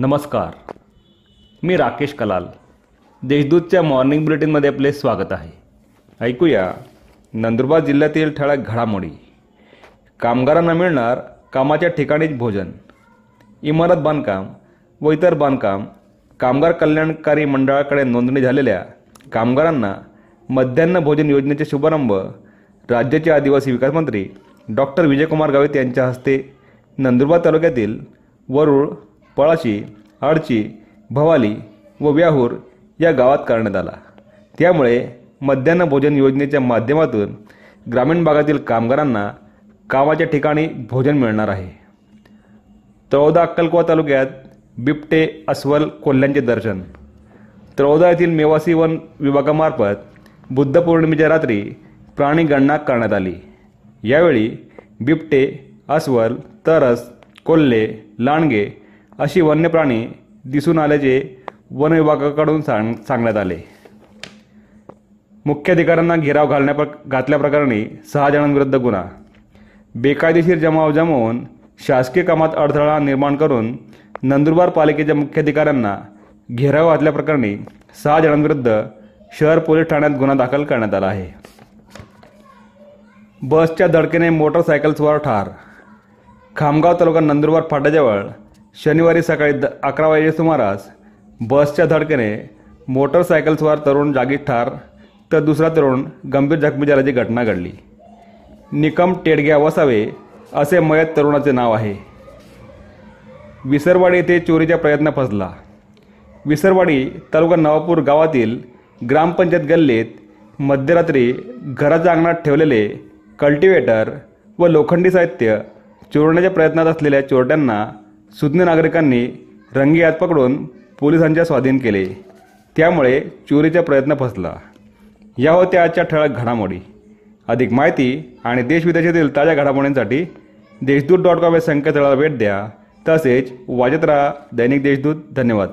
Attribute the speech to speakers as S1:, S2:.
S1: नमस्कार. मी राकेश कलाल. देशदूतच्या मॉर्निंग बुलेटिनमध्ये आपले स्वागत आहे. ऐकूया नंदुरबार जिल्ह्यातील ठळक घडामोडी. कामगारांना मिळणार कामाच्या ठिकाणीच भोजन. इमारत बांधकाम व इतर बांधकाम कामगार कल्याणकारी मंडळाकडे नोंदणी झालेल्या कामगारांना मध्यान्ह भोजन योजनेचे शुभारंभ राज्याचे आदिवासी विकास मंत्री डॉक्टर विजयकुमार गावित यांच्या हस्ते नंदुरबार तालुक्यातील वरुळ पळाशी आडची भवाली व व्याहूर या गावात करण्यात आला. त्यामुळे मध्यान्ह भोजन योजनेच्या माध्यमातून ग्रामीण भागातील कामगारांना कामाच्या ठिकाणी भोजन मिळणार आहे. तळोदा अक्कलकोवा तालुक्यात बिबटे अस्वल कोल्ह्यांचे दर्शन. तळोदा येथील मेवासी वन विभागामार्फत बुद्ध पौर्णिमेच्या रात्री प्राणी गणना करण्यात आली. यावेळी बिबटे अस्वल तरस कोल्हे लांडगे अशी वन्य प्राणी दिसून आल्याचे वन विभागाकडून सांग सांगण्यात आले. मुख्याधिकाऱ्यांना घेराव घालण्या घातल्याप्रकरणी सहा जणांविरुद्ध गुन्हा. बेकायदेशीर जमाव जमवून शासकीय कामात अडथळा निर्माण करून नंदुरबार पालिकेच्या मुख्याधिकाऱ्यांना घेराव घातल्याप्रकरणी सहा जणांविरुद्ध शहर पोलीस ठाण्यात गुन्हा दाखल करण्यात आला आहे. बसच्या धडकेने मोटरसायकलस्वार ठार. खामगाव तालुका नंदुरबार फाट्याजवळ शनिवारी सकाळी द अकरा वाजेच्या सुमारास बसच्या धडकेने मोटरसायकलस्वार तरुण जागीच ठार तर दुसरा तरुण गंभीर जखमी झाल्याची घटना घडली. निकम टेडग्या वसावे असे मयत तरुणाचे नाव आहे. विसरवाडी येथे चोरीचा प्रयत्न फसला. विसरवाडी तालुका नवापूर गावातील ग्रामपंचायत गल्लीत मध्यरात्री घराच्या अंगणात ठेवलेले कल्टिवेटर व लोखंडी साहित्य चोरण्याच्या प्रयत्नात असलेल्या चोरट्यांना सुज्ञ नागरिकांनी रंगी हात पकडून पोलिसांच्या स्वाधीन केले. त्यामुळे चोरीचा प्रयत्न फसला. या होत्या आजच्या ठळक घडामोडी. अधिक माहिती आणि देशविदेशातील ताज्या घडामोडींसाठी देशदूत डॉट कॉम या संकेतस्थळाला भेट द्या. तसेच वाजत राहा दैनिक देशदूत. धन्यवाद.